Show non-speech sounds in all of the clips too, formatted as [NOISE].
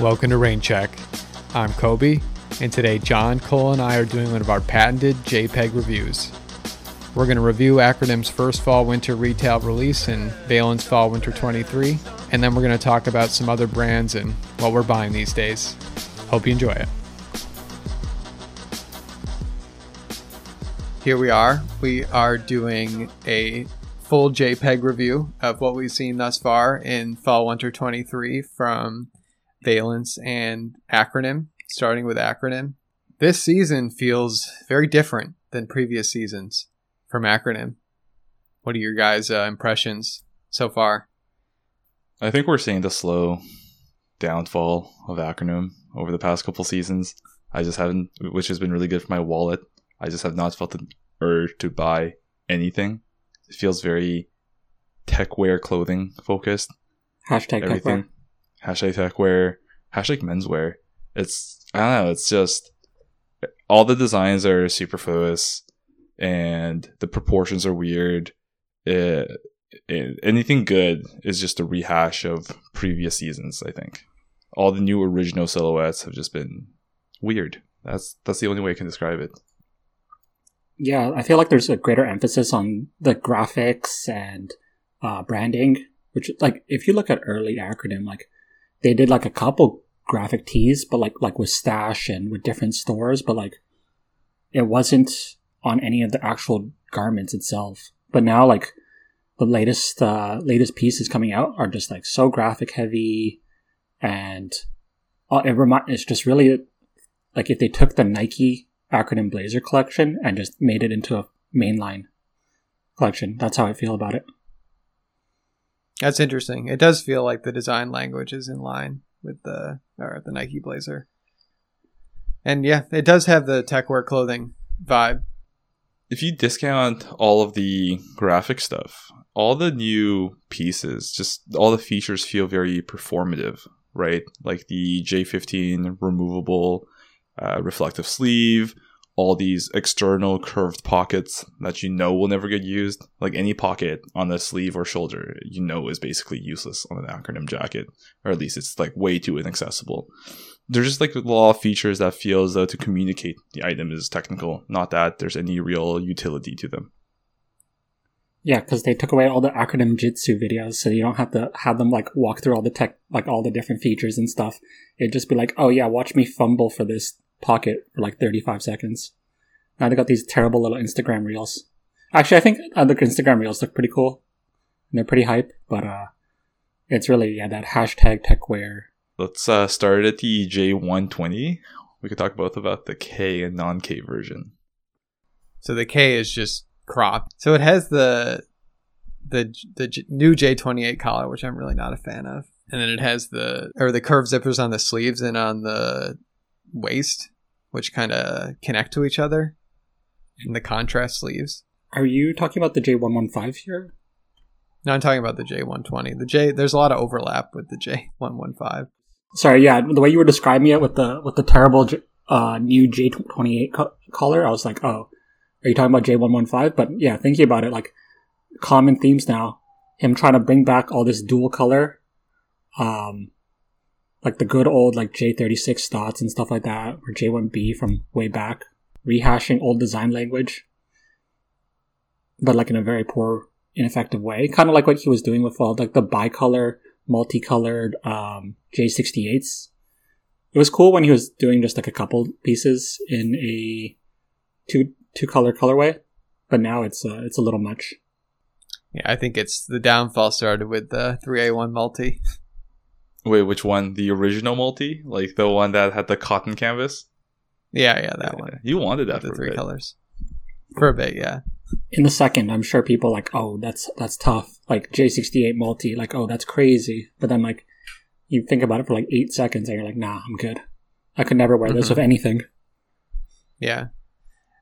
Welcome to Rain Check. I'm Kobe, and today John, Cole, and I are doing one of our patented JPEG reviews. We're going to review Acronym's first fall winter retail release and Veilance fall winter 23, and then we're going to talk about some other brands and what we're buying these days. Hope you enjoy it. Here we are. We are doing a full JPEG review of what we've seen thus far in fall winter 23 from Veilance and Acronym, starting with Acronym. This season feels very different than previous seasons from Acronym. What are your guys' uh, impressions so far? I think we're seeing the slow downfall of Acronym over the past couple seasons. I just haven't, which has been really good for my wallet. I just have not felt the urge to buy anything. It feels very techwear clothing focused. Hashtag Everything. techwear. Hashtag techwear. Hashtag menswear. It's I don't know. It's just all the designs are superfluous, and the proportions are weird. It, it, anything good is just a rehash of previous seasons. I think all the new original silhouettes have just been weird. That's that's the only way I can describe it. Yeah, I feel like there's a greater emphasis on the graphics and uh, branding, which like if you look at early acronym, like they did like a couple graphic tees, but like like with Stash and with different stores, but like it wasn't on any of the actual garments itself. But now like the latest uh, latest pieces coming out are just like so graphic heavy, and uh, it remind it's just really like if they took the Nike acronym Blazer collection and just made it into a mainline collection. That's how I feel about it. That's interesting. It does feel like the design language is in line with the or the Nike Blazer. And yeah, it does have the techwear clothing vibe. If you discount all of the graphic stuff, all the new pieces, just all the features feel very performative, right? Like the J15 removable uh, reflective sleeve, all these external curved pockets that you know will never get used. Like any pocket on the sleeve or shoulder, you know is basically useless on an acronym jacket, or at least it's like way too inaccessible. There's just like a lot of features that feel as though to communicate the item is technical, not that there's any real utility to them. Yeah, because they took away all the acronym Jitsu videos, so you don't have to have them like walk through all the tech, like all the different features and stuff. It'd just be like, oh yeah, watch me fumble for this pocket for like 35 seconds. Now they got these terrible little Instagram reels. Actually, I think other Instagram reels look pretty cool. And they're pretty hype, but uh, it's really yeah that hashtag techwear. Let's uh, start at the J120. We could talk both about the K and non K version. So the K is just cropped. So it has the the the J- new J28 collar, which I'm really not a fan of. And then it has the or the curved zippers on the sleeves and on the waist, which kind of connect to each other in the contrast sleeves. Are you talking about the J115 here? No, I'm talking about the J120. The J there's a lot of overlap with the J115. Sorry, yeah, the way you were describing it with the with the terrible J- uh, new J28 co- color, I was like, oh, are you talking about J115? But yeah, thinking about it, like common themes now, him trying to bring back all this dual color, um, like the good old like J36 thoughts and stuff like that, or J1B from way back, rehashing old design language, but like in a very poor, ineffective way. Kind of like what he was doing with all like the bicolor multicolored um, J68s. It was cool when he was doing just like a couple pieces in a two two color colorway, but now it's uh, it's a little much. Yeah, I think it's the downfall started with the 3A1 multi. [LAUGHS] Wait, which one? The original multi? Like the one that had the cotton canvas? Yeah, yeah, that one. You wanted that The for a three bit. colors. For a bit, yeah. In the second, I'm sure people like, oh, that's that's tough. Like J68 multi, like, oh, that's crazy. But then like, you think about it for like eight seconds, and you're like, nah, I'm good. I could never wear this Mhm. with anything. Yeah.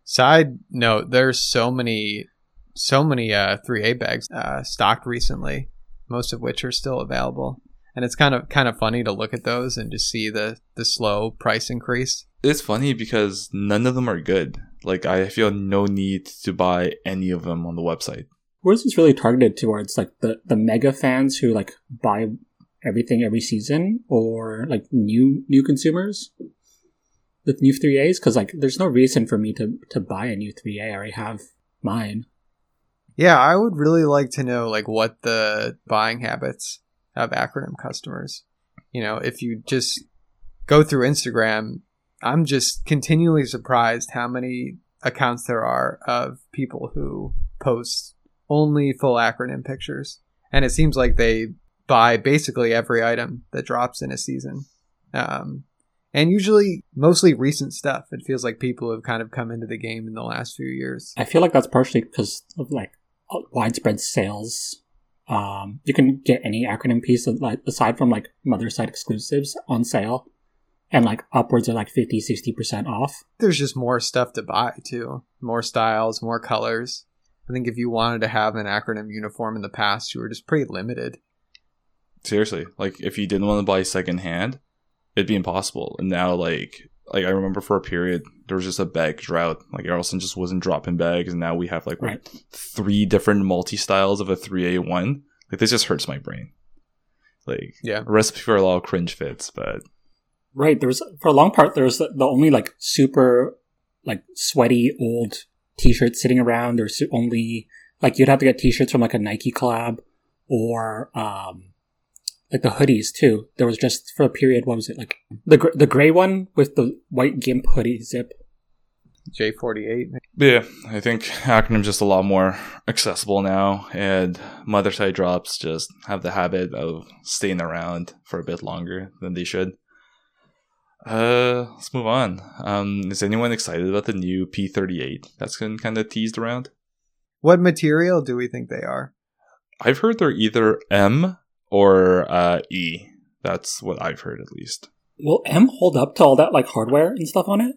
Side note, there's so many so many uh 3A bags uh stocked recently, most of which are still available. And it's kind of kind of funny to look at those and just see the the slow price increase. It's funny because none of them are good. Like I feel no need to buy any of them on the website. Where's this really targeted towards? Like the the mega fans who like buy everything every season or like new new consumers with new 3As because like there's no reason for me to to buy a new 3A. I already have mine. Yeah, I would really like to know like what the buying habits of acronym customers. You know, if you just go through Instagram, I'm just continually surprised how many accounts there are of people who post only full acronym pictures. And it seems like they buy basically every item that drops in a season. Um, and usually mostly recent stuff. It feels like people have kind of come into the game in the last few years. I feel like that's partially because of like widespread sales. Um, you can get any acronym piece of, like aside from like mother site exclusives on sale and like upwards of like 50 60% off There's just more stuff to buy too. More styles, more colors. I think if you wanted to have an acronym uniform in the past, you were just pretty limited. Seriously, like if you didn't want to buy secondhand, it'd be impossible. And now, like, like I remember for a period there was just a bag drought. Like Errolson just wasn't dropping bags, and now we have like what, Right. three different multi styles of a three A one. Like this just hurts my brain. Like Yeah. a recipe for a lot of cringe fits, but right there was for a long part there was the, the only like super like sweaty old t-shirts sitting around there's only like you'd have to get t-shirts from like a nike collab or um like the hoodies too there was just for a period what was it like the gr- the gray one with the white gimp hoodie zip J48. yeah, I think acronyms just a lot more accessible now, and mother side drops just have the habit of staying around for a bit longer than they should. Uh, let's move on. Um, is anyone excited about the new P38 that's been kind of teased around? What material do we think they are? I've heard they're either M or uh, E. That's what I've heard at least. will m hold up to all that like hardware and stuff on it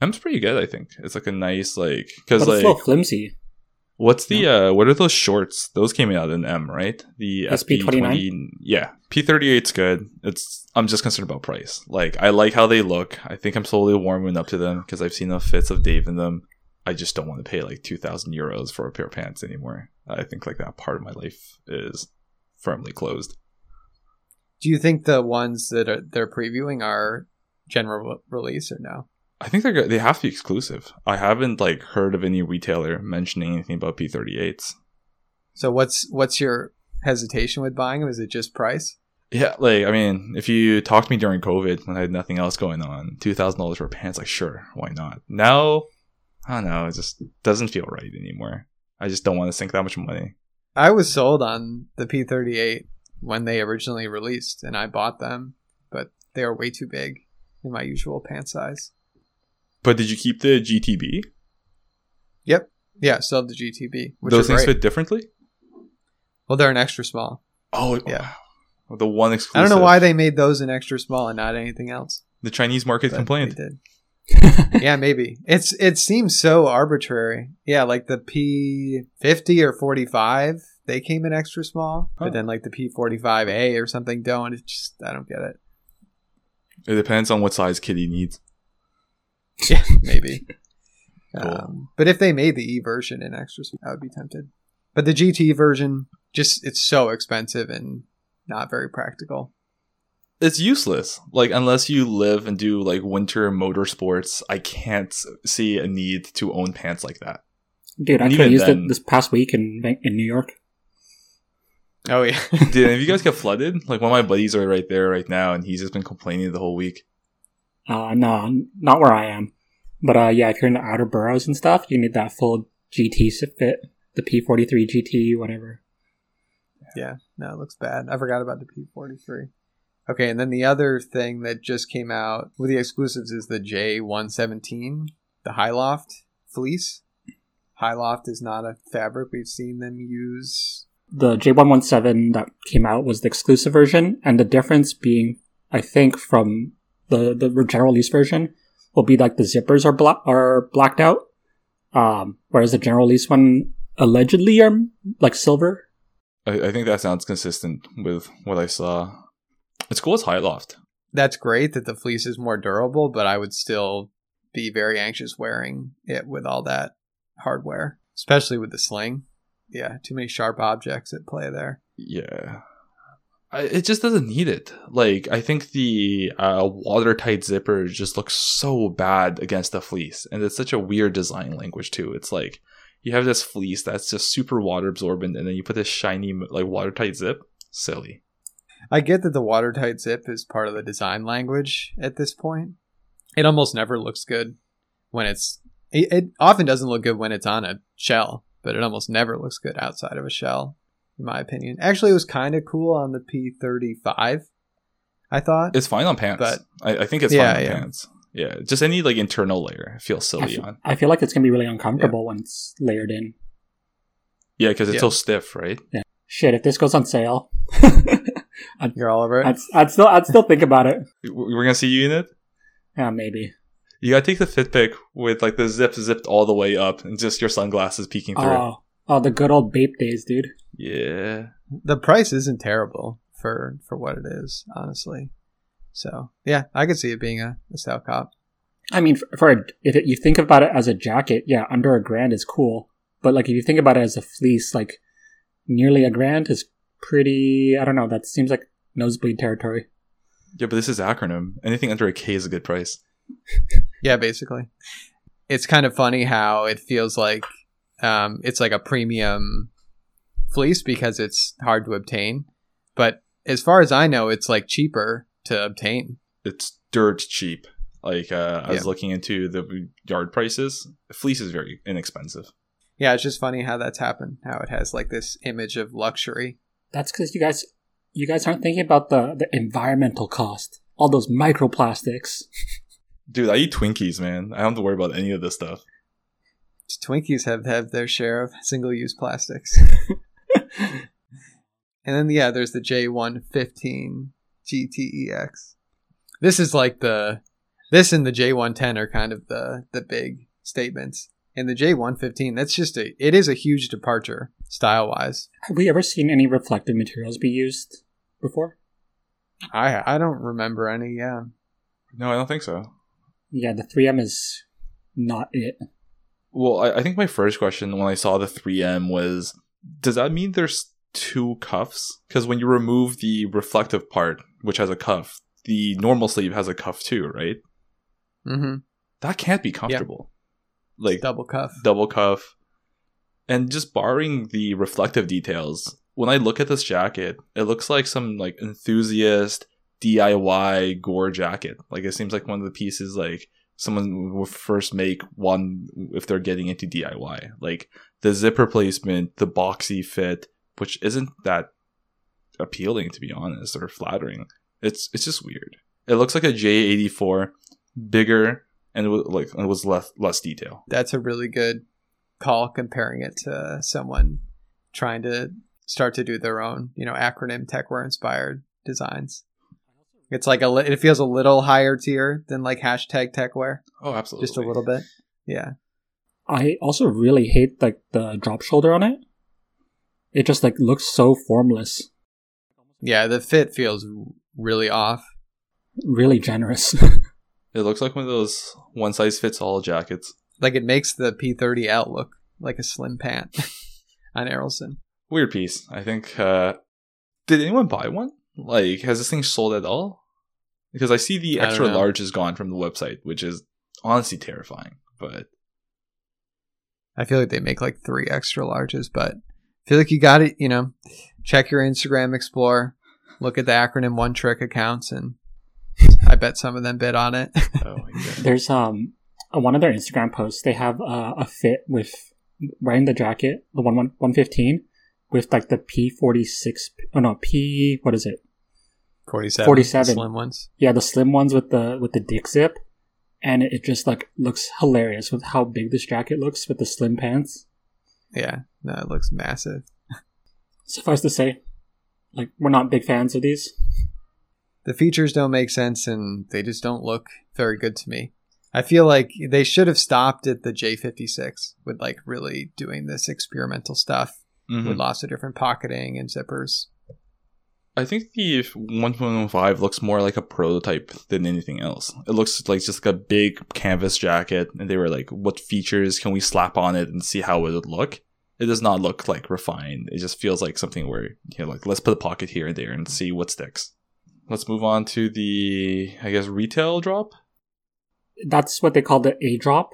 M's pretty good, I think. It's like a nice like because it's like little flimsy What's the uh what are those shorts? Those came out in M, right? The SP29? Yeah. P38's good. It's I'm just concerned about price. Like I like how they look. I think I'm slowly warming up to them because I've seen the fits of Dave in them. I just don't want to pay like 2000 euros for a pair of pants anymore. I think like that part of my life is firmly closed. Do you think the ones that are, they're previewing are general release or no? I think they're they have to be exclusive. I haven't like heard of any retailer mentioning anything about P38s. So what's what's your hesitation with buying them? Is it just price? Yeah, like I mean, if you talked to me during COVID when I had nothing else going on, two thousand dollars for pants, like sure, why not? Now, I don't know, it just doesn't feel right anymore. I just don't want to sink that much money. I was sold on the P38 when they originally released, and I bought them, but they are way too big in my usual pant size. But did you keep the GTB? Yep. Yeah, still have the GTB, which Those things great. fit differently. Well, they're an extra small. Oh, Yeah. wow. the one exclusive. I don't know why they made those an extra small and not anything else. the Chinese market but complained. [LAUGHS] Yeah, maybe. It's it seems so arbitrary. Yeah, like the P fifty or forty five, they came in extra small, but then like the P forty five A or something don't. It's just I don't get it. It depends on what size kitty needs. [LAUGHS] Yeah, maybe. [LAUGHS] Cool. um, but if they made the E version in extra small, I would be tempted. But the GT version, just it's so expensive and not very practical. It's useless. Like unless you live and do like winter motorsports, I can't see a need to own pants like that. dude i could have used then- it this past week in in new york Oh yeah. [LAUGHS] dude. If you guys [LAUGHS] get flooded? Like one of my buddies are right there right now, and he's just been complaining the whole week. Uh, no, not where I am. But uh, yeah, if you're in the outer boroughs and stuff, you need that full GT to fit, the P43 GT, whatever. Yeah, no, it looks bad. I forgot about the P43. Okay, and then the other thing that just came out with the exclusives is the J117, the High Loft fleece. High Loft is not a fabric we've seen them use. The J117 that came out was the exclusive version, and the difference being, I think, from the the general release version, will be like the zippers are bla- are blacked out, um, whereas the general release one allegedly are like silver. I, I think that sounds consistent with what I saw. It's cool. It's high loft. That's great that the fleece is more durable, but I would still be very anxious wearing it with all that hardware, especially with the sling. Yeah, too many sharp objects at play there. Yeah. I, it just doesn't need it. Like I think the uh, watertight zipper just looks so bad against the fleece, and it's such a weird design language too. It's like you have this fleece that's just super water absorbent, and then you put this shiny like watertight zip. Silly. I get that the watertight zip is part of the design language at this point. It almost never looks good when it's. It, it often doesn't look good when it's on a shell, but it almost never looks good outside of a shell, in my opinion. Actually, it was kind of cool on the P35. I thought It's fine on pants, But- I, I think it's Yeah, fine on yeah. pants. Yeah, just any like internal layer feels I silly f- on. I feel like it's gonna be really uncomfortable when it's layered in. Yeah, because it's Yeah. so stiff, right? Yeah. Shit, if this goes on sale, [LAUGHS] you're all over it. I'd, I'd still I'd still think about it. [LAUGHS] We're gonna see you in it. Yeah, maybe. You gotta take the fit pic with like the zip zipped all the way up and just your sunglasses peeking through. Oh, oh, the good old Bape days, dude. Yeah. the price isn't terrible for for what it is, honestly. So yeah, I could see it being a, a style cop. I mean, for, for a, if it, you think about it as a jacket, yeah, under a grand is cool. But like, if you think about it as a fleece, like nearly a grand is pretty. I don't know. That seems like nosebleed territory. Yeah, but this is acronym. Anything under a K is a good price. [LAUGHS] Yeah, basically. It's kind of funny how it feels like um, it's like a premium fleece because it's hard to obtain. But as far as I know, it's like cheaper to obtain. It's dirt cheap. Like uh, I was Yeah. looking into the yard prices. Fleece is very inexpensive. Yeah, it's just funny how that's happened. How it has like this image of luxury. That's because you guys, you guys aren't thinking about the the environmental cost. All those microplastics. [LAUGHS] Dude, I eat Twinkies, man. I don't have to worry about any of this stuff. Twinkies have have their share of single use plastics. [LAUGHS] and then yeah, there's the J115 GTEX. This is like the this and the J110 are kind of the the big statements. And the J115, that's just a it is a huge departure style wise. Have we ever seen any reflective materials be used before? I I don't remember any. Yeah, No, I don't think so. Yeah, the 3M is not it. Well, I, I think my first question when I saw the 3M was Does that mean there's two cuffs? Because when you remove the reflective part, which has a cuff, the normal sleeve has a cuff too, right? mm-hmm. That can't be comfortable. Like double cuff. double cuff. And just barring the reflective details, when I look at this jacket, it looks like some like enthusiast DIY gore jacket. Like it seems like one of the pieces like someone will first make one if they're getting into DIY. Like the zipper placement, the boxy fit, which isn't that appealing to be honest or flattering. It's it's just weird. It looks like a J84, bigger and it was like it was less less detail. That's a really good call comparing it to someone trying to start to do their own, you know, acronym techwear inspired designs. It's like a li- it feels a little higher tier than like hashtag techwear, Oh, absolutely. just a little bit. Yeah, I also really hate like the drop shoulder on it. It just like looks so formless, yeah. The fit feels really off. really generous. [LAUGHS] It looks like one of those one size fits all jackets. Like it makes the P30L look like a slim pant [LAUGHS] on Errolson. Weird piece. I think. uh Did anyone buy one? Like, has this thing sold at all? Because I see the extra large is gone from the website, which is honestly terrifying. But I feel like they make like three extra larges, but I feel like you got it. You know, check your Instagram Explorer, look at the acronym One Trick accounts, and I bet some of them bid on it. oh my [LAUGHS] god, There's um on one of their Instagram posts they have uh, a fit with wearing the jacket, the one one one fifteen, with like the P forty six. Oh no, P what is it? 47, 47. slim ones. Yeah, the slim ones with the with the dick zip, and it just like looks hilarious with how big this jacket looks with the slim pants. Yeah, no, it looks massive. Suffice to say, like we're not big fans of these. The features don't make sense, and they just don't look very good to me. I feel like they should have stopped at the J56 with like really doing this experimental stuff Mhm. with lots of different pocketing and zippers. I think the 1.15 looks more like a prototype than anything else. It looks like just like a big canvas jacket, and they were like, "What features can we slap on it and see how it would look?" It does not look like refined. It just feels like something where you know, like let's put a pocket here and there and see what sticks. Let's move on to the I guess retail drop. That's what they call the A drop.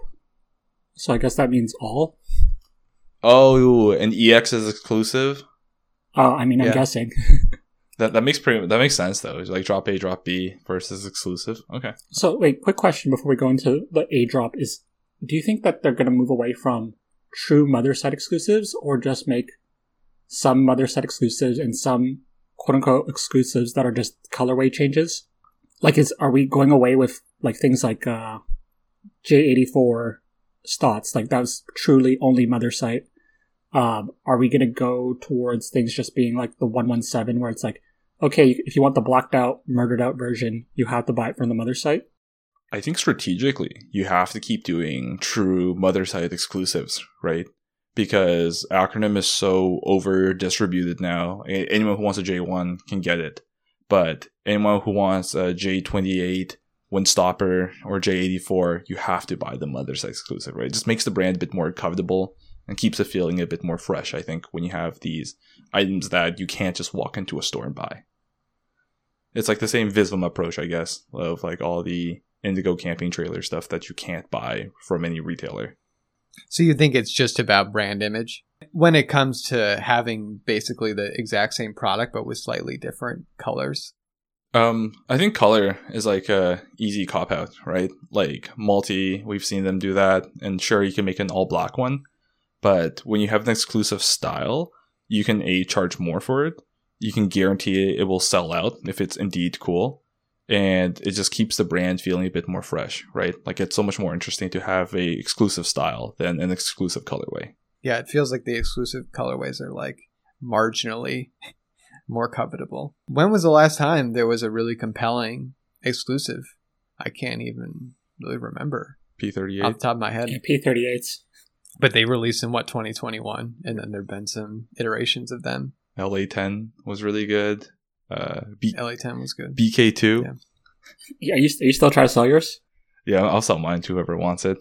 So I guess that means all. Oh, and EX is exclusive. Uh, I mean, I'm Yeah. guessing. [LAUGHS] That that makes pretty that makes sense though. It's like drop A, drop B versus exclusive. Okay. So wait, quick question before we go into the A drop is: Do you think that they're going to move away from true mother side exclusives, or just make some mother side exclusives and some quote unquote exclusives that are just colorway changes? Like, is are we going away with like things like uh, J84 Stotts? Like that was truly only mother site. Um, are we going to go towards things just being like the 117 where it's like, okay, if you want the blocked out, murdered out version, you have to buy it from the mother site? I think strategically, you have to keep doing true mother site exclusives, right? Because acronym is so over distributed now. Anyone who wants a J1 can get it. But anyone who wants a J28, Windstopper, or J84, you have to buy the mother's exclusive, right? It just makes the brand a bit more covetable and keeps it feeling a bit more fresh, I think, when you have these items that you can't just walk into a store and buy. It's like the same Visvim approach, I guess, of like all the Indigo camping trailer stuff that you can't buy from any retailer. So you think it's just about brand image? When it comes to having basically the exact same product but with slightly different colors. Um, I think color is like a easy cop out, right? Like multi, we've seen them do that, and sure you can make an all black one, but when you have an exclusive style, you can a charge more for it. You can guarantee it will sell out if it's indeed cool, and it just keeps the brand feeling a bit more fresh, right? Like it's so much more interesting to have a exclusive style than an exclusive colorway. Yeah, it feels like the exclusive colorways are like marginally more covetable. When was the last time there was a really compelling exclusive? I can't even really remember P38. off the top of my head. Yeah, P38s. But they released in what 2021, and then there've been some iterations of them. LA10 was really good. Uh, B- LA10 was good. BK2. Yeah. Yeah, are you, are you still trying to sell yours? Yeah, I'll sell mine to whoever wants it.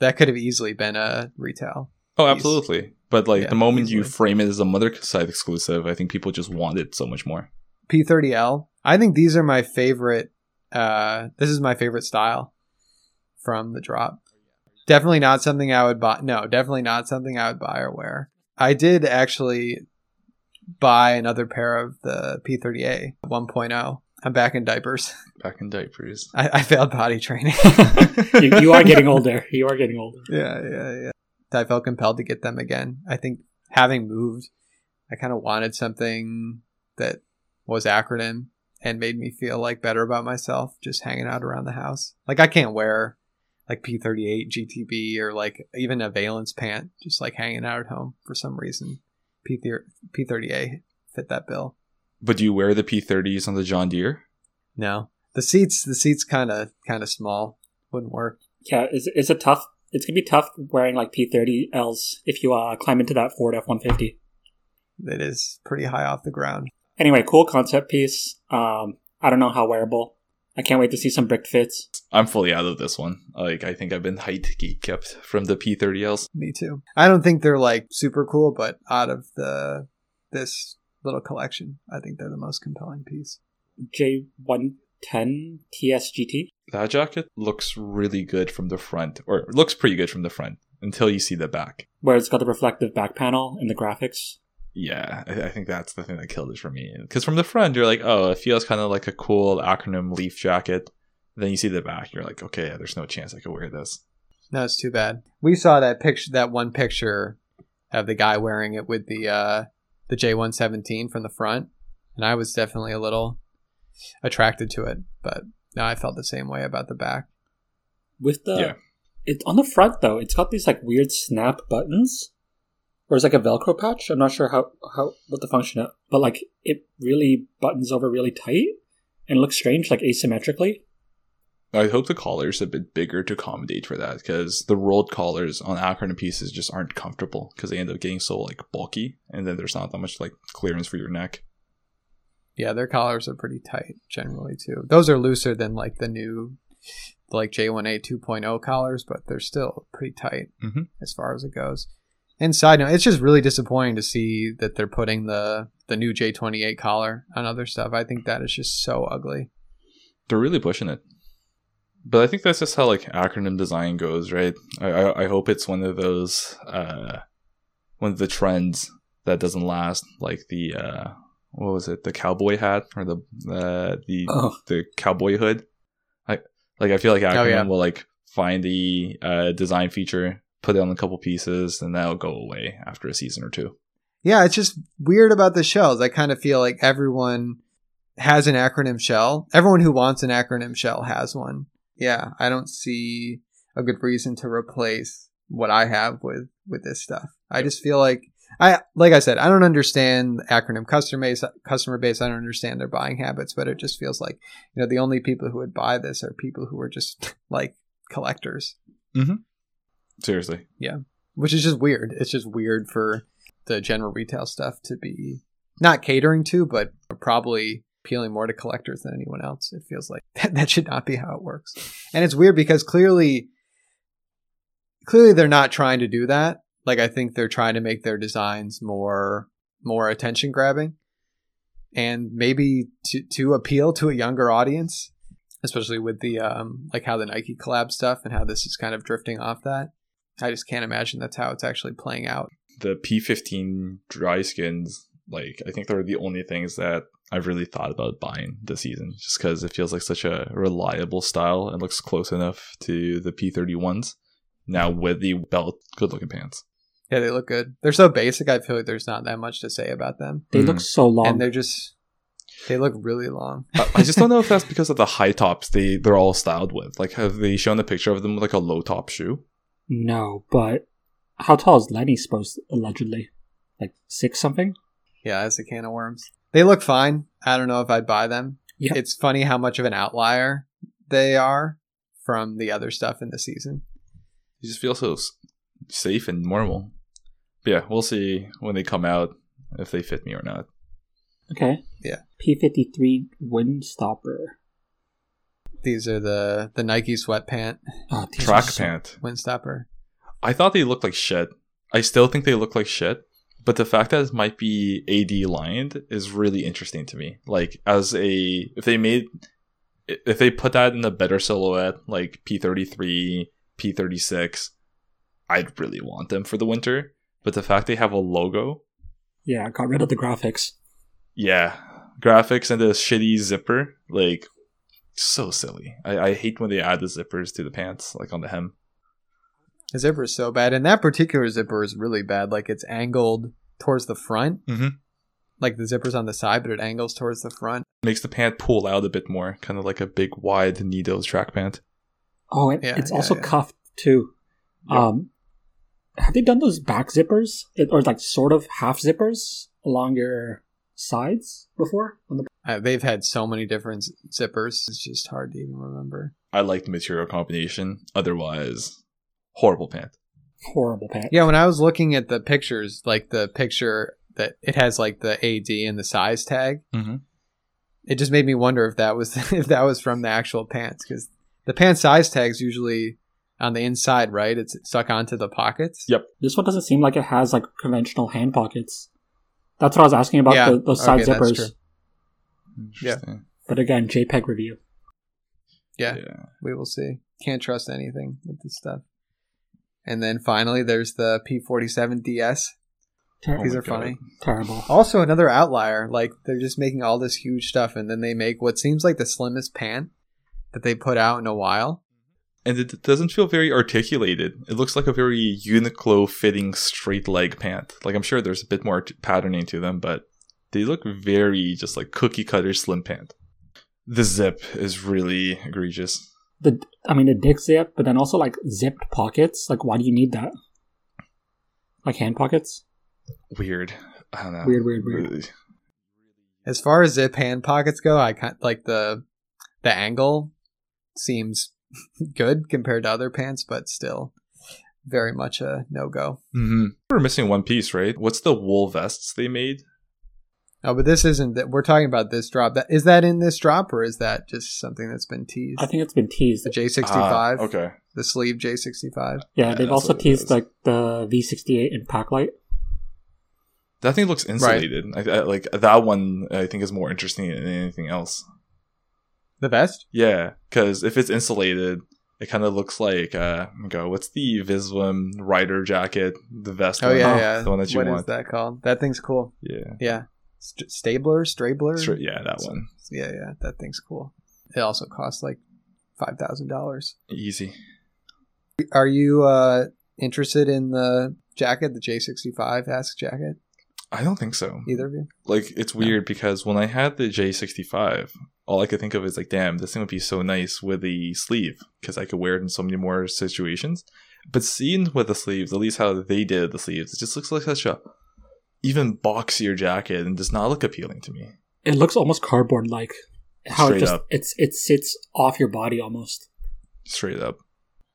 That could have easily been a retail. Oh, Eas- absolutely. But like Yeah, the moment you frame it as a mother side exclusive, I think people just want it so much more. P30L. I think these are my favorite. Uh, this is my favorite style from the drop. Definitely not something I would buy. No, definitely not something I would buy or wear. I did actually buy another pair of the P30A 1.0. I'm back in diapers. [LAUGHS] Back in diapers. I, I failed potty training. [LAUGHS] you, you are getting [LAUGHS] older. You are getting older. yeah, yeah, yeah. I felt compelled to get them again. I think having moved, I kind of wanted something that was acronym and made me feel like better about myself just hanging out around the house. Like I can't wear like P38 GTB or like even a Veilance pant just like hanging out at home for some reason. P P30A fit that bill. But do you wear the P30s on the John Deere? No. The seats the seats kind of kind of small. Wouldn't work. Yeah, it's, it's a tough. It's gonna be tough wearing like P30Ls if you uh, climb into that Ford F150. It is pretty high off the ground. Anyway, cool concept piece. Um, I don't know how wearable. I can't wait to see some brick fits. I'm fully out of this one. Like I think I've been height geek kept from the P30Ls. Me too. I don't think they're like super cool, but out of the this little collection, I think they're the most compelling piece. J110 TSGT. That jacket looks really good from the front, or looks pretty good from the front until you see the back. where it's got the reflective back panel and the graphics. Yeah, I, I think that's the thing that killed it for me. Because from the front, you're like, oh, it feels kind of like a cool acronym leaf jacket. Then you see the back, you're like, okay, there's no chance I could wear this. No, it's too bad. We saw that picture, that one picture of the guy wearing it with the uh, the J117 from the front, and I was definitely a little attracted to it. But no, I felt the same way about the back. With the Yeah. it's on the front though, it's got these like weird snap buttons. Or it's like a Velcro patch. I'm not sure how, how what the function of but like it really buttons over really tight and looks strange, like asymmetrically. I hope the collar's a bit bigger to accommodate for that because the rolled collars on acronym pieces just aren't comfortable because they end up getting so like bulky and then there's not that much like clearance for your neck. Yeah, their collars are pretty tight generally too. Those are looser than like the new like J1A 2.0 collars, but they're still pretty tight Mhm. as far as it goes. And side note, it's just really disappointing to see that they're putting the the new J28 collar on other stuff. I think that is just so ugly. They're really pushing it. But I think that's just how like acronym design goes, right? I I, I hope it's one of those uh one of the trends that doesn't last, like the uh what was it, the cowboy hat or the uh, the Oh, the cowboy hood. I like I feel like acronym Oh, yeah. will like find the uh, design feature, put it on a couple pieces, and that'll go away after a season or two. Yeah, it's just weird about the shells. I kind of feel like everyone has an acronym shell. Everyone who wants an acronym shell has one. Yeah, I don't see a good reason to replace what I have with with this stuff. I just feel like I like I said, I don't understand the acronym customer base customer base. I don't understand their buying habits, but it just feels like, you know, the only people who would buy this are people who are just [LAUGHS] like collectors. Mm-hmm. Seriously, Yeah, which is just weird. It's just weird for the general retail stuff to be not catering to, but probably appealing more to collectors than anyone else. It feels like that, [LAUGHS] that should not be how it works. And it's weird because clearly, clearly they're not trying to do that. Like I think they're trying to make their designs more more attention grabbing, and maybe to to appeal to a younger audience, especially with the um like how the Nike collab stuff and how this is kind of drifting off that. I just can't imagine that's how it's actually playing out. the P15 dry skins, like I think they're the only things that I've really thought about buying this season, just because it feels like such a reliable style and looks close enough to the P31s. Now with the belt, good looking pants. Yeah, they look good. They're so basic. I feel like there's not that much to say about them, they Mhm. look so long. and they're just they look really long. I I just don't know if that's because of the high tops they they're all styled with. Like, have they shown a picture of them with like a low top shoe? no, but how tall is Lenny supposed to, allegedly? Like six something? Yeah, it's a can of worms. They look fine. I don't know if I'd buy them. Yeah. It's funny how much of an outlier they are from the other stuff in the season. You just feel so safe and normal. But yeah, we'll see when they come out if they fit me or not. Okay. Yeah. P53 Windstopper. These are the the Nike sweat pant Oh, ah, these Track are so- pant. windstopper. I thought they looked like shit. I still think they look like shit, but the fact that it might be AD lined is really interesting to me. Like as a if they made if they put that in a better silhouette like P33, P36, I'd really want them for the winter. But the fact they have a logo, Yeah, got rid of the graphics. yeah, graphics and the shitty zipper, like so silly. I, I hate when they add the zippers to the pants, like on the hem. The zipper is so bad, and that particular zipper is really bad. Like it's angled towards the front. Mhm. Like the zipper's on the side, but it angles towards the front. Makes the pant pull out a bit more, kind of like a big wide Nido's track pant. Oh, and Yeah, it's yeah, also yeah. cuffed too. Yep. Um, have they done those back zippers or like sort of half zippers along your sides before? On the Uh, they've had so many different zippers. It's just hard to even remember. I like the material combination. Otherwise, horrible pant. horrible pant. Yeah, when I was looking at the pictures, like the picture that it has like the AD and the size tag, Mm-hmm. it just made me wonder if that was [LAUGHS] if that was from the actual pants because the pant size tag's usually on the inside, right? It's stuck onto the pockets. Yep. This one doesn't seem like it has like conventional hand pockets. That's what I was asking about Yeah, the, those side okay, that's zippers. true. Interesting. But again, JPEG review. Yeah. yeah. we will see. Can't trust anything with this stuff. And then finally, there's the P47 DS. Ter- Oh These my are God. funny. terrible. Also, another outlier. Like they're just making all this huge stuff, and then they make what seems like the slimmest pan that they put out in a while. And it doesn't feel very articulated. It looks like a very Uniqlo fitting straight leg pant. Like I'm sure there's a bit more t- patterning to them, but they look very just like cookie cutter slim pant. The zip is really egregious. The I mean the dick zip, but then also like zipped pockets. Like, why do you need that? Like hand pockets. Weird. I don't know. Weird, weird, weird. Really- As far as zip hand pockets go, I kind like the the angle seems [LAUGHS] good compared to other pants, but still very much a no go. Mm-hmm. We're missing one piece, right? What's the wool vests they made? Oh, but this isn't that. We're talking about this drop. That is that in this drop, or is that just something that's been teased? I think it's been teased. the J sixty Ah, okay. The sleeve J sixty five. Yeah, Yeah, they've also teased like the V68 and Packlight. That thing looks insulated. I, I, like that one, I think is more interesting than anything else. The vest. Yeah, because if it's insulated, it kind of looks like uh, go. What's the Visvim rider jacket? The vest. Oh one? yeah, [LAUGHS] yeah. the one that you What is want. that called? That thing's cool. Yeah, Yeah. St- Stabler, Strabler. Straight, yeah, that one. Yeah, yeah. That thing's cool. It also costs like five thousand dollars. Easy. Are you uh interested in the jacket, the J sixty five Ask jacket? I don't think so. Either of you? Like it's weird because when I had the J65, all I could think of is like, damn, this thing would be so nice with the sleeve because I could wear it in so many more situations. But seeing with the sleeves, at least how they did the sleeves, it just looks like such a even boxier jacket and does not look appealing to me. It looks almost cardboard like. How Straight it just up. it's it sits off your body almost. Straight up,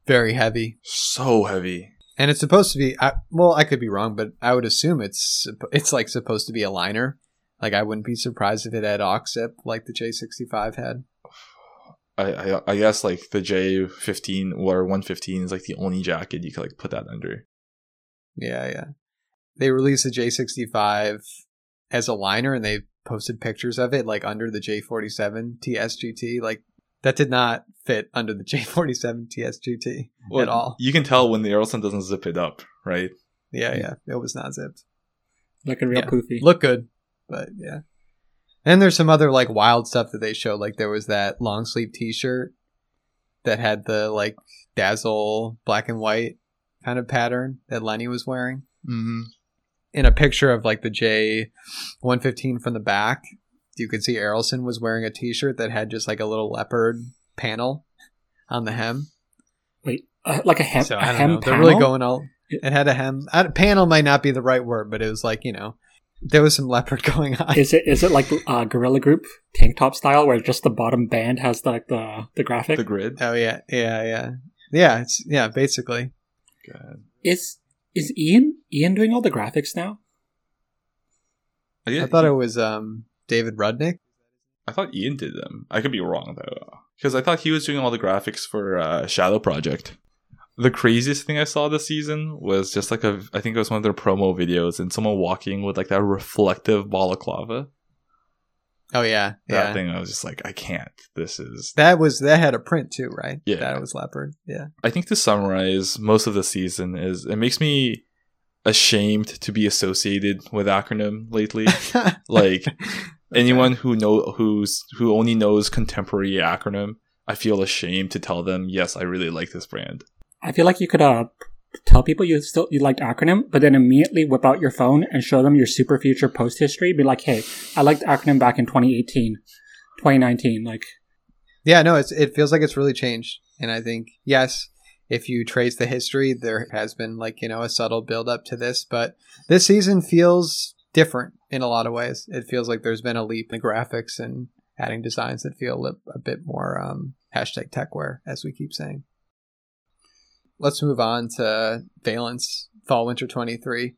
Very heavy. so heavy. And it's supposed to be. I, well, I could be wrong, but I would assume it's it's like supposed to be a liner. Like I wouldn't be surprised if it had oxip like the J65 had. I, I I guess like the J15 or 115 is like the only jacket you could like put that under. Yeah, yeah. They released the J65 as a liner, and they posted pictures of it like under the J47 TSGT. Like that did not fit under the [LAUGHS] J47 TSGT at all. You can tell when the Errolson doesn't zip it up, right? Yeah, yeah. It was not zipped. Like a real Yeah. poofy. Look good, but yeah. And there's some other like wild stuff that they showed. Like there was that long sleeve T-shirt that had the like dazzle black and white kind of pattern that Lenny was wearing. Mm-hmm. In a picture of like the J 115 from the back, you could see Errolson was wearing a T-shirt that had just like a little leopard panel on the hem. Wait, uh, like a hem, so a I don't hem know. They're panel? really going all. It had a hem. Panel might not be the right word, but it was like you know, there was some leopard [LAUGHS] going on. Is it is it like uh, Gorilla Group tank top style where just the bottom band has like the the graphic? The grid. Oh yeah, yeah, yeah, yeah. It's yeah, basically. God. is is Ian Ian doing all the graphics now? I, I thought it was um David Rudnick. I thought Ian did them. I could be wrong though, because I thought he was doing all the graphics for uh, Shadow Project. The craziest thing I saw this season was just like a, I think it was one of their promo videos, and someone walking with like that reflective balaclava. Oh yeah, That yeah. thing, I was just like, I can't. This is. That was that had a print too, right? Yeah. that was leopard. Yeah. I think to summarize most of the season is it makes me ashamed to be associated with acronym lately. [LAUGHS] like [LAUGHS] anyone who know who's who only knows contemporary acronym, I feel ashamed to tell them, yes, I really like this brand. I feel like you could uh tell people you still you liked acronym, but then immediately whip out your phone and show them your Superfuture post history. Be like, hey, I liked acronym back in 2018, 2019. Like, Yeah, no, it's it feels like it's really changed, and I think yes, if you trace the history, there has been like you know a subtle build up to this, but this season feels different in a lot of ways. It feels like there's been a leap in the graphics and adding designs that feel a, a bit more um, hashtag techwear, as we keep saying. Let's move on to Veilance Fall Winter 23.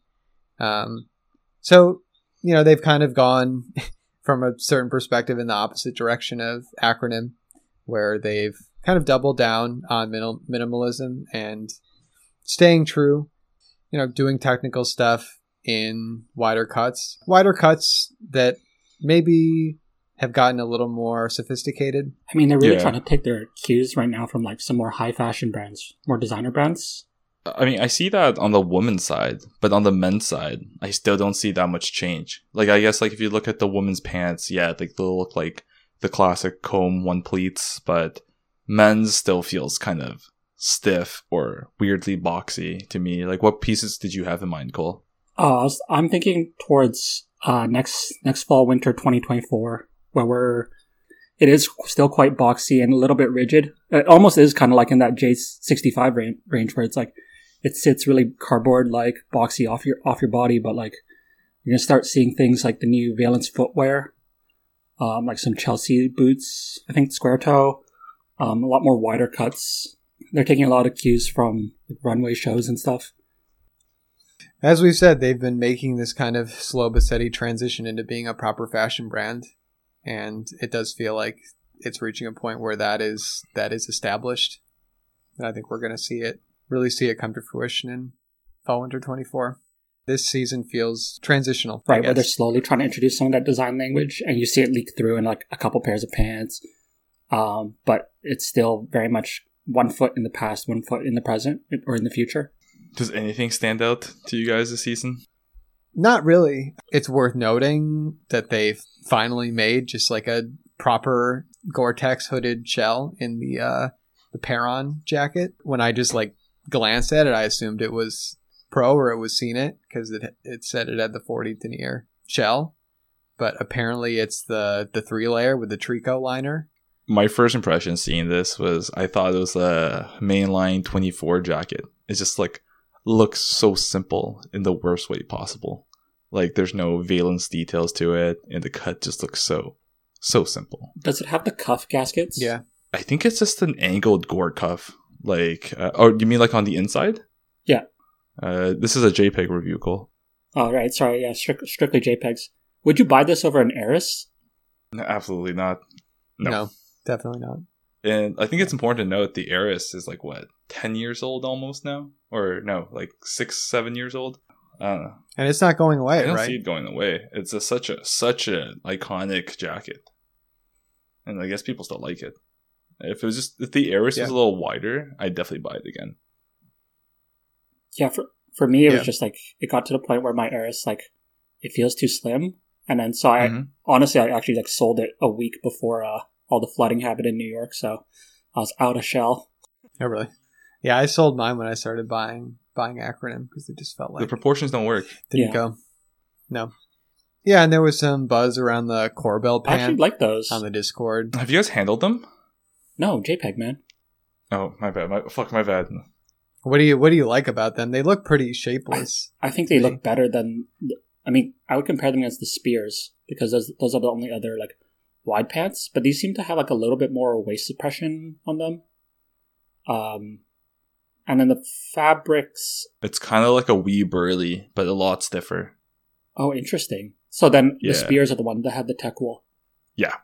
Um, so, you know, they've kind of gone [LAUGHS] from a certain perspective in the opposite direction of acronym where they've kind of doubled down on minimal, minimalism and staying true, you know, doing technical stuff in wider cuts, wider cuts that maybe have gotten a little more sophisticated. I mean, they're really Yeah. trying to take their cues right now from like some more high fashion brands, more designer brands. I mean, I see that on the women's side, but on the men's side, I still don't see that much change. Like, I guess, like if you look at the women's pants, yeah, like they'll look like the classic comb one pleats, but men's still feels kind of stiff or weirdly boxy to me. Like, what pieces did you have in mind, Cole? Uh, I was- I'm thinking towards uh, next next fall winter 2024, where we're it is still quite boxy and a little bit rigid. It almost is kind of like in that J65 range, range where it's like it sits really cardboard like boxy off your off your body, but like you're gonna start seeing things like the new Veilance footwear, um, like some Chelsea boots, I think square toe, um, a lot more wider cuts. They're taking a lot of cues from runway shows and stuff. As we've said, they've been making this kind of slow steady transition into being a proper fashion brand, and it does feel like it's reaching a point where that is that is established. And I think we're going to see it really see it come to fruition in fall winter 24. This season feels transitional, I right where they're slowly trying to introduce some of that design language and you see it leak through in like a couple pairs of pants um, but it's still very much one foot in the past one foot in the present or in the future Does anything stand out to you guys this season? Not really. It's worth noting that they've finally made just like a proper Gore-Tex hooded shell in the uh the Peron jacket. When I just like glanced at it, I assumed it was Pro or it was C-Knit because it it said it had the 40 denier shell, but apparently it's the the three layer with the tricot liner. My first impression seeing this was I thought it was a mainline 24 jacket. It's just like looks so simple in the worst way possible. Like there's no Veilance details to it, and the cut just looks so so simple. does it have the cuff gaskets Yeah, I think it's just an angled gore cuff. Like, uh, oh, you mean like on the inside? Yeah. Uh, this is a JPEG review, Cole. oh right sorry yeah strict, strictly jpegs would you buy this over an Eris? No, absolutely not. No. no, definitely not. And I think it's important to note the Eris is like what, ten years old almost now, or no, like six, seven years old. I don't know. And it's not going I away, don't right? see it going away. It's a, such a such a iconic jacket, and I guess people still like it. If it was just if the Eris Yeah. was a little wider, I'd definitely buy it again. yeah for for me it Yeah. was just like it got to the point where my Eris like it feels too slim and then so I Mhm. honestly I actually like sold it a week before uh, all the flooding happened in New York so I was out of shell Oh, really? Yeah, I sold mine when I started buying buying acronym because it just felt like the proportions don't work. didn't Yeah. go. No. Yeah, and there was some buzz around the Corbel I actually like those on the Discord. Have you guys handled them? no JPEG man Oh, my bad. My fuck, my bad. What do you What do you like about them? They look pretty shapeless. I think they look better than. I mean, I would compare them against the Spears because those those are the only other like wide pants. But these seem to have like a little bit more waist suppression on them. Um, and then the fabrics. It's kind of like a wee burly, but a lot stiffer. Oh, interesting. So then Yeah. the Spears are the one that have the tech wool. Yeah.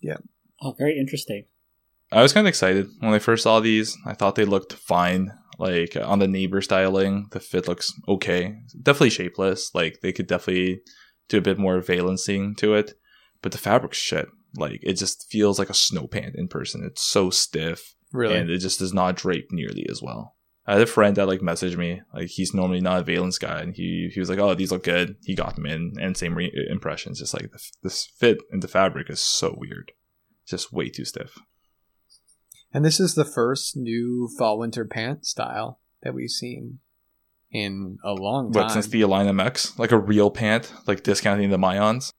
Yeah. Oh, very interesting. I was kind of excited when I first saw these. I thought they looked fine. Like uh, on the neighbor styling, the fit looks okay. Definitely shapeless. Like they could definitely do a bit more valencing to it. But the fabric's shit. Like it just feels like a snow pant in person. It's so stiff. Really? and it just does not drape nearly as well. I had a friend that like messaged me, like he's normally not a Veilance guy, and he he was like, "Oh, these look good." He got them in, and same re- uh, impressions. Just like the, this fit in the fabric is so weird, just way too stiff. and this is the first new fall winter pant style that we've seen in a long time. But since the Alina X, like a real pant, like discounting the Mionns.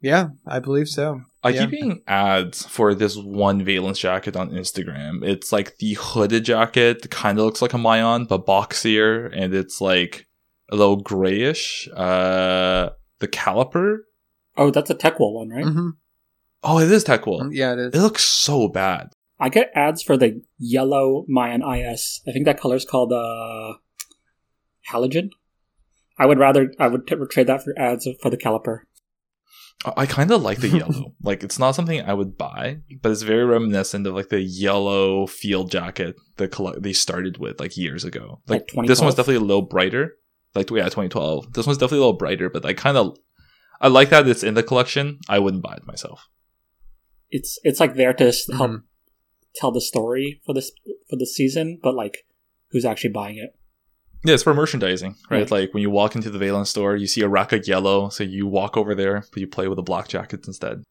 Yeah, I believe so. I Yeah. keep getting ads for this one Veilance jacket on Instagram. It's like the hooded jacket, kind of looks like a Mionn, but boxier, and it's like a little grayish. Uh, the caliper. Oh, that's a tech wool one, right? hmm Oh, it is Techwool. Yeah, it is. it It is. looks so bad. I get ads for the yellow Mionn IS. I think that color's called uh, halogen. I would rather I would t- trade that for ads for the caliper. I- kind of like the yellow. [LAUGHS] like, it's not something I would buy, but it's very reminiscent of like the yellow field jacket the coll- they started with like years ago. Like Like, this one's definitely a little brighter. Like, yeah, 2012. This one's definitely a little brighter, but I kind of I like that it's in the collection. I wouldn't buy it myself. It's it's like there to Mhm. tell the story for this for the season, but like who's actually buying it? Yeah, it's for merchandising, right? Right. Like when you walk into the Veilance store, you see a rack of yellow, so you walk over there, but you play with the black jackets instead.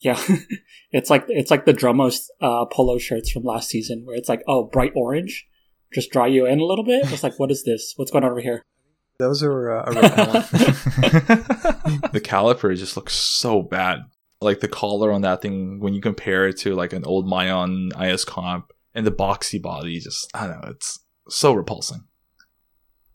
Yeah, [LAUGHS] it's like it's like the Drumos uh, polo shirts from last season, where it's like oh bright orange, just draw you in a little bit. It's like what is this? What's going on over here? Those are uh, [LAUGHS] repellent. the caliper just looks so bad. Like the collar on that thing, when you compare it to like an old Mionn IS comp, and the boxy body, just I don't know, it's so repulsing.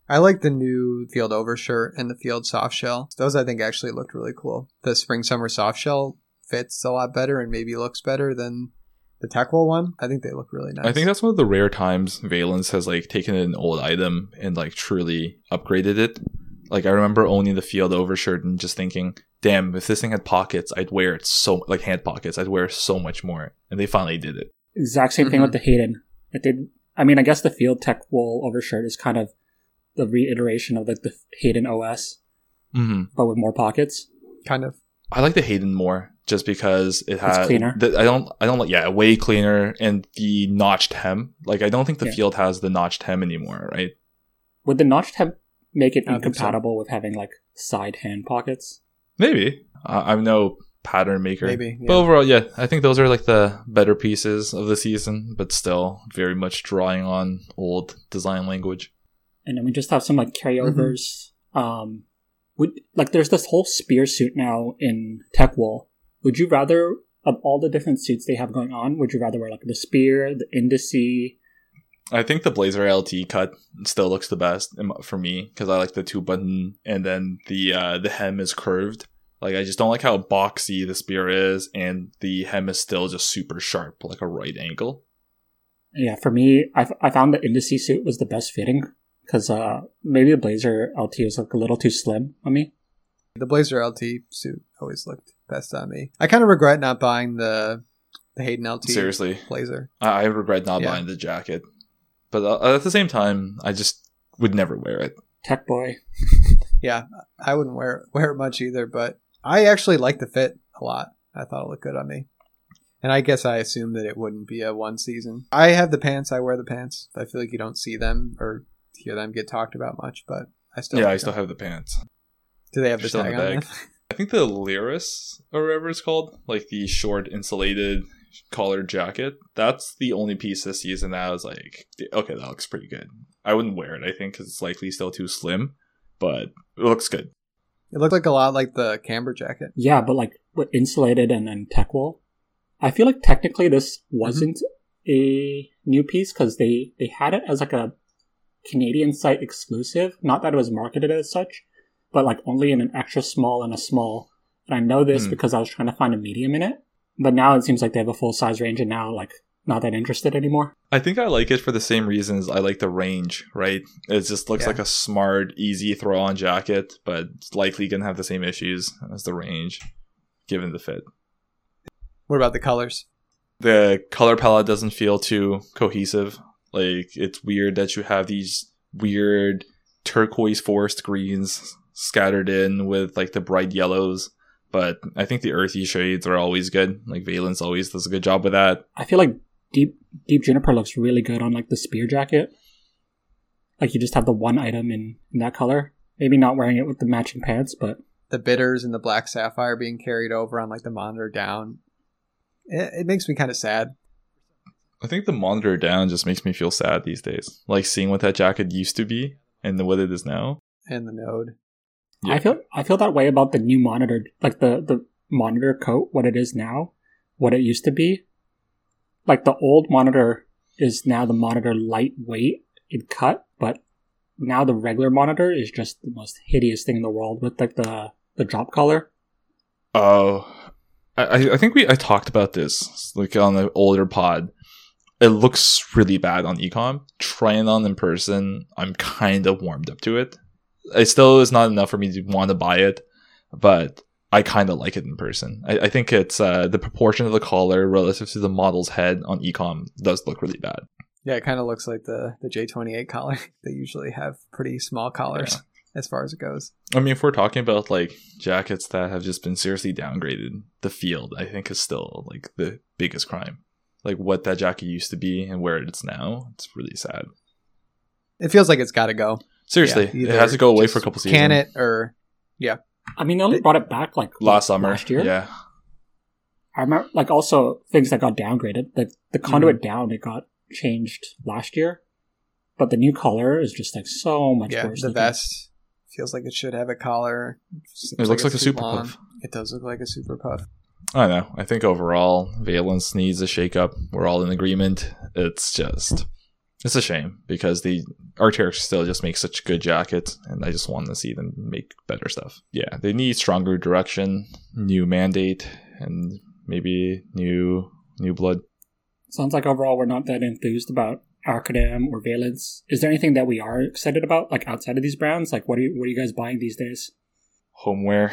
I like the new field overshirt and the field soft shell. Those I think actually looked really cool. The spring summer soft shell fits a lot better and maybe looks better than the Techwool one, I think they look really nice. I think that's one of the rare times Veilance has like taken an old item and like truly upgraded it. Like I remember owning the field overshirt and just thinking, "Damn, if this thing had pockets, I'd wear it so like hand pockets. I'd wear it so much more." And they finally did it. Exact same thing Mhm. with the Hayden. It did. I mean, I guess the Field Tech wool overshirt is kind of the reiteration of like the Hayden OS, Mm-hmm. but with more pockets. kind of. I like the Hayden more just because it has cleaner. The, I don't. I don't like. Yeah, way cleaner and the notched hem. Like I don't think the Yeah. field has the notched hem anymore. Right? Would the notched hem make it I so. incompatible with having like side hand pockets? Maybe. Uh, I'm no pattern maker. Maybe, But overall, yeah, I think those are like the better pieces of the season, but still very much drawing on old design language. And then we just have some like carryovers. Mm-hmm. Um, would like there's this whole spear suit now in Tech Wool. Would you rather of all the different suits they have going on? Would you rather wear like the spear, the Indisce? I think the Blazer LT cut still looks the best for me because I like the two button and then the uh, the hem is curved. Like I just don't like how boxy the spear is, and the hem is still just super sharp, like a right angle. Yeah, for me, I, f- I found the Indisce suit was the best fitting because uh, maybe the Blazer LT was like a little too slim on me. The Blazer LT suit always looked best on me. I kind of regret not buying the the Hayden LT Seriously, Blazer. I, I regret not Yeah. buying the jacket, but uh, at the same time, I just would never wear it. Tech boy. [LAUGHS] Yeah, I wouldn't wear wear it much either, but I actually like the fit a lot. I thought it looked good on me. And I guess I assumed that it wouldn't be a one season. I have the pants. I wear the pants. I feel like you don't see them or hear them get talked about much, but I still. yeah, like I still them. have the pants. Do they have the still in tag the on bag. them? [LAUGHS] I think the Lyris or whatever it's called, like the short insulated collared jacket. That's the only piece this season that I was like, okay, that looks pretty good. I wouldn't wear it, I think, because it's likely still too slim, but it looks good. It looked like a lot like the camber jacket. Yeah, but like with insulated and then tech wool. I feel like technically this mm-hmm. wasn't a new piece because they they had it as like a Canadian site exclusive. Not that it was marketed as such, but like only in an extra small and a small. And I know this Hmm. because I was trying to find a medium in it. But now it seems like they have a full size range, and now like not that interested anymore. I think I like it for the same reasons I like the range, right? It just looks Yeah. like a smart, easy throw on jacket, but it's likely going to have the same issues as the range, given the fit. What about the colors? the color palette doesn't feel too cohesive. Like it's weird that you have these weird turquoise forest greens scattered in with like the bright yellows. But I think the earthy shades are always good. Like Veilance always does a good job with that. I feel like deep deep juniper looks really good on like the spear jacket. Like you just have the one item in, in that color. Maybe not wearing it with the matching pants, but The bitters and the black sapphire being carried over on like the monitor down. It, it makes me kind of sad. I think the monitor down just makes me feel sad these days. Like seeing what that jacket used to be and what it is now. And the node. I feel I feel that way about the new monitor, like the the monitor coat, what it is now, what it used to be. Like the old monitor is now the monitor lightweight in cut, but now the regular monitor is just the most hideous thing in the world with like the the drop color. Oh, I, I- I think we I talked about this like on the older pod. It looks really bad on ecom. Trying it on in person, I'm kind of warmed up to it. It still is not enough for me to want to buy it, but I kind of like it in person. I, I think it's uh, the proportion of the collar relative to the model's head on ecom does look really bad. Yeah, it kind of looks like the, the J28 collar. [LAUGHS] they usually have pretty small collars Yeah. as far as it goes. I mean, if we're talking about like jackets that have just been seriously downgraded, the field I think is still like the biggest crime. Like what that jacket used to be and where it's now, it's really sad. It feels like it's got to go. Seriously, Yeah, it has to go away for a couple seasons. Can it or yeah? I mean, they only brought it back like last summer? last year. yeah. I remember like also things that got downgraded. Like the conduit mm-hmm. down, it got changed last year, but the new color is just like so much yeah, worse. the looking. vest feels like it should have a collar. Seems It looks like a super long. puff. It does look like a super puff. I don't know. I think overall, Veilance needs a shakeup. We're all in agreement. It's just, it's a shame because the Arcteryx still just makes such good jackets, and I just want to see them make better stuff. Yeah, they need stronger direction, new mandate, and maybe new new blood. Sounds like overall we're not that enthused about Acronym or Veilance. Is there anything that we are excited about, like outside of these brands? Like, what are you, what are you guys buying these days? Homeware.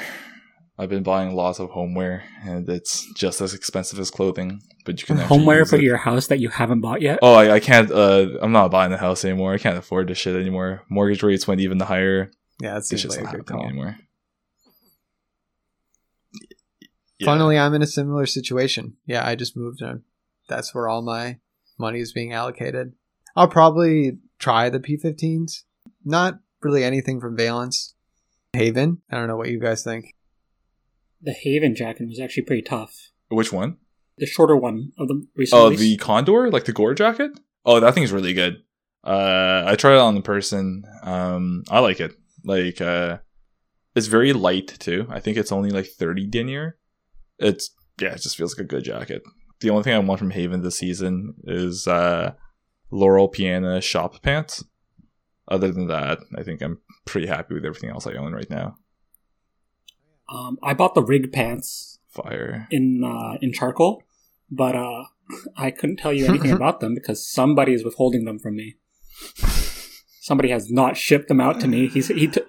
I've been buying lots of homeware, and it's just as expensive as clothing. But you can actually Homeware for it. your house that you haven't bought yet. Oh, I, I can't. Uh, I'm not buying the house anymore. I can't afford this shit anymore. Mortgage rates went even higher. Yeah, that It's just like not a good happening call. anymore. Yeah. Funnily, I'm in a similar situation. Yeah, I just moved and that's where all my money is being allocated. I'll probably try the P15s. Not really anything from Veilance. Haven. I don't know what you guys think. The Haven jacket was actually pretty tough. Which one? The shorter one of the recent Oh, release. the Condor, like the Gore jacket. Oh, that thing's really good. Uh, I tried it on in person. Um, I like it. Like, uh, it's very light too. I think it's only like 30 denier. It's yeah, it just feels like a good jacket. The only thing I want from Haven this season is uh, Loro Piana shop pants. Other than that, I think I'm pretty happy with everything else I own right now. Um, I bought the rig pants Fire. in uh, in charcoal, but uh, [LAUGHS] I couldn't tell you anything [LAUGHS] about them because somebody is withholding them from me. Somebody has not shipped them out to me. He's he, t-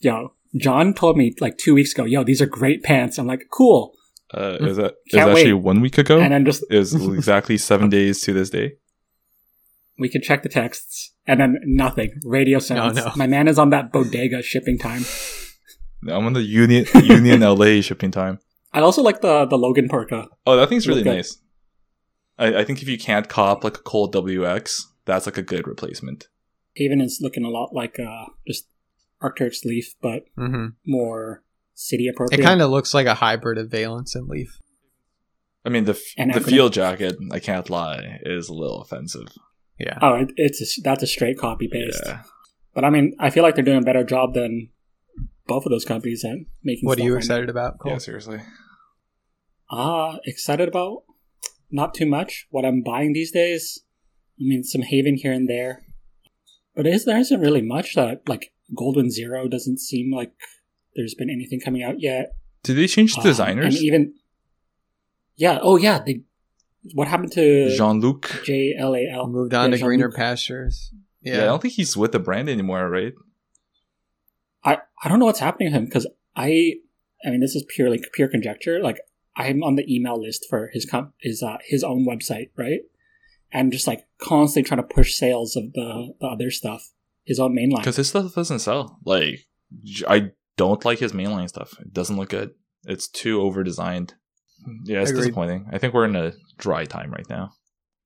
yo, John told me like two weeks ago, yo, these are great pants. I'm like, cool, Uh, is that is actually one week ago? and then just It was [LAUGHS] exactly seven days to this day. we could check the texts, and then nothing. Radio silence. no. My man is on that bodega shipping time. I'm on the Union Union LA shipping time. I also like the the Logan Parka. Oh, that thing's really Okay. nice. I, I think if you can't cop like a cold WX, that's like a good replacement. Haven is looking a lot like uh, just Arc'teryx Leaf, but hmm more city appropriate. It kind of looks like a hybrid of Veilance and Leaf. I mean, the f- the acronym. field jacket, I can't lie, is a little offensive. Yeah. Oh, it, it's a, that's a straight copy paste. Yeah. But I mean, I feel like they're doing a better job than both of those companies at making. What are you right excited about, Cole? yeah, seriously. now. Ah, excited about? Not too much. What I'm buying these days, I mean, some Haven here and there, but is there isn't really much that like Goldwin Zero doesn't seem like there's been anything coming out yet. Did they change Um, designers? and even yeah, oh yeah, they. What happened to Jean Luc. J L A L? Moved on Yeah, to greener Jean-Luc. pastures. Yeah. Yeah. I don't think he's with the brand anymore, right? I I don't know what's happening to him because I I mean this is purely pure conjecture. Like I'm on the email list for his comp his uh, his own website, right? And just like constantly trying to push sales of the, the other stuff, his own mainline. Because his stuff doesn't sell. Like, I don't like his mainline stuff. It doesn't look good. It's too over designed. Yeah, it's Agreed. disappointing. I think we're in a dry time right now.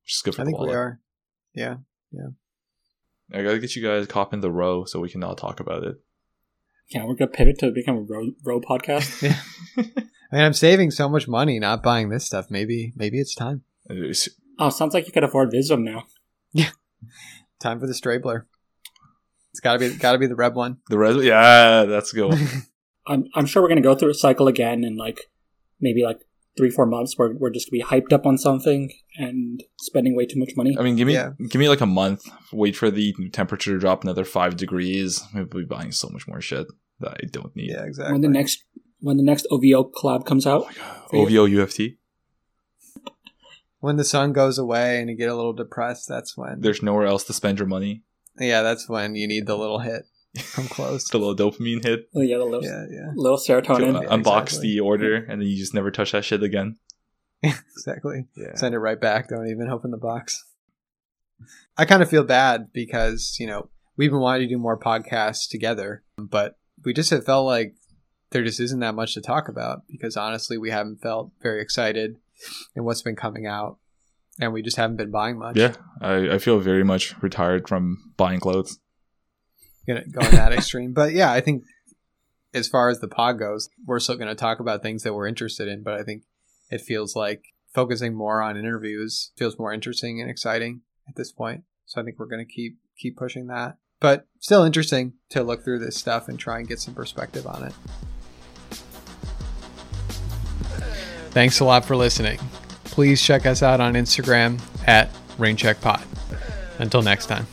Which is good for I the think we are. Yeah. Yeah. I gotta get you guys copping the row so we can all talk about it. Yeah, we're gonna pivot to become a row, row podcast. [LAUGHS] Yeah. I mean, I'm saving so much money not buying this stuff. Maybe, maybe it's time. It's- oh, sounds like you could afford Visvim now. Yeah, time for the Strabler. It's gotta be, gotta be the red one. The res, yeah, that's a good. one. [LAUGHS] I'm I'm sure we're gonna go through a cycle again and like maybe like three four months where we're just gonna be hyped up on something and spending way too much money. I mean, give me Yeah. give me like a month. Wait for the temperature to drop another five degrees. We'll be buying so much more shit that I don't need. Yeah, exactly. when the next when the next OVO collab comes out, Oh my god, OVO UFT. when the sun goes away and you get a little depressed, that's when. There's nowhere else to spend your money. Yeah, that's when you need the little hit from close. It's the little dopamine hit. oh yeah, the little, yeah, yeah, little To serotonin. Yeah, unbox exactly. the order, and then you just never touch that shit again. [LAUGHS] exactly. Yeah. Send it right back. Don't even open the box. I kind of feel bad because you know we've been wanting to do more podcasts together, but we just have felt like there just isn't that much to talk about because honestly, we haven't felt very excited in what's been coming out, and we just haven't been buying much. Yeah, I, I feel very much retired from buying clothes. Gonna go in that extreme. But yeah, I think as far as the pod goes, we're still gonna talk about things that we're interested in. But I think it feels like focusing more on interviews feels more interesting and exciting at this point. So I think we're gonna keep keep pushing that. But still interesting to look through this stuff and try and get some perspective on it. Thanks a lot for listening. Please check us out on Instagram at RainCheckPod. Until next time.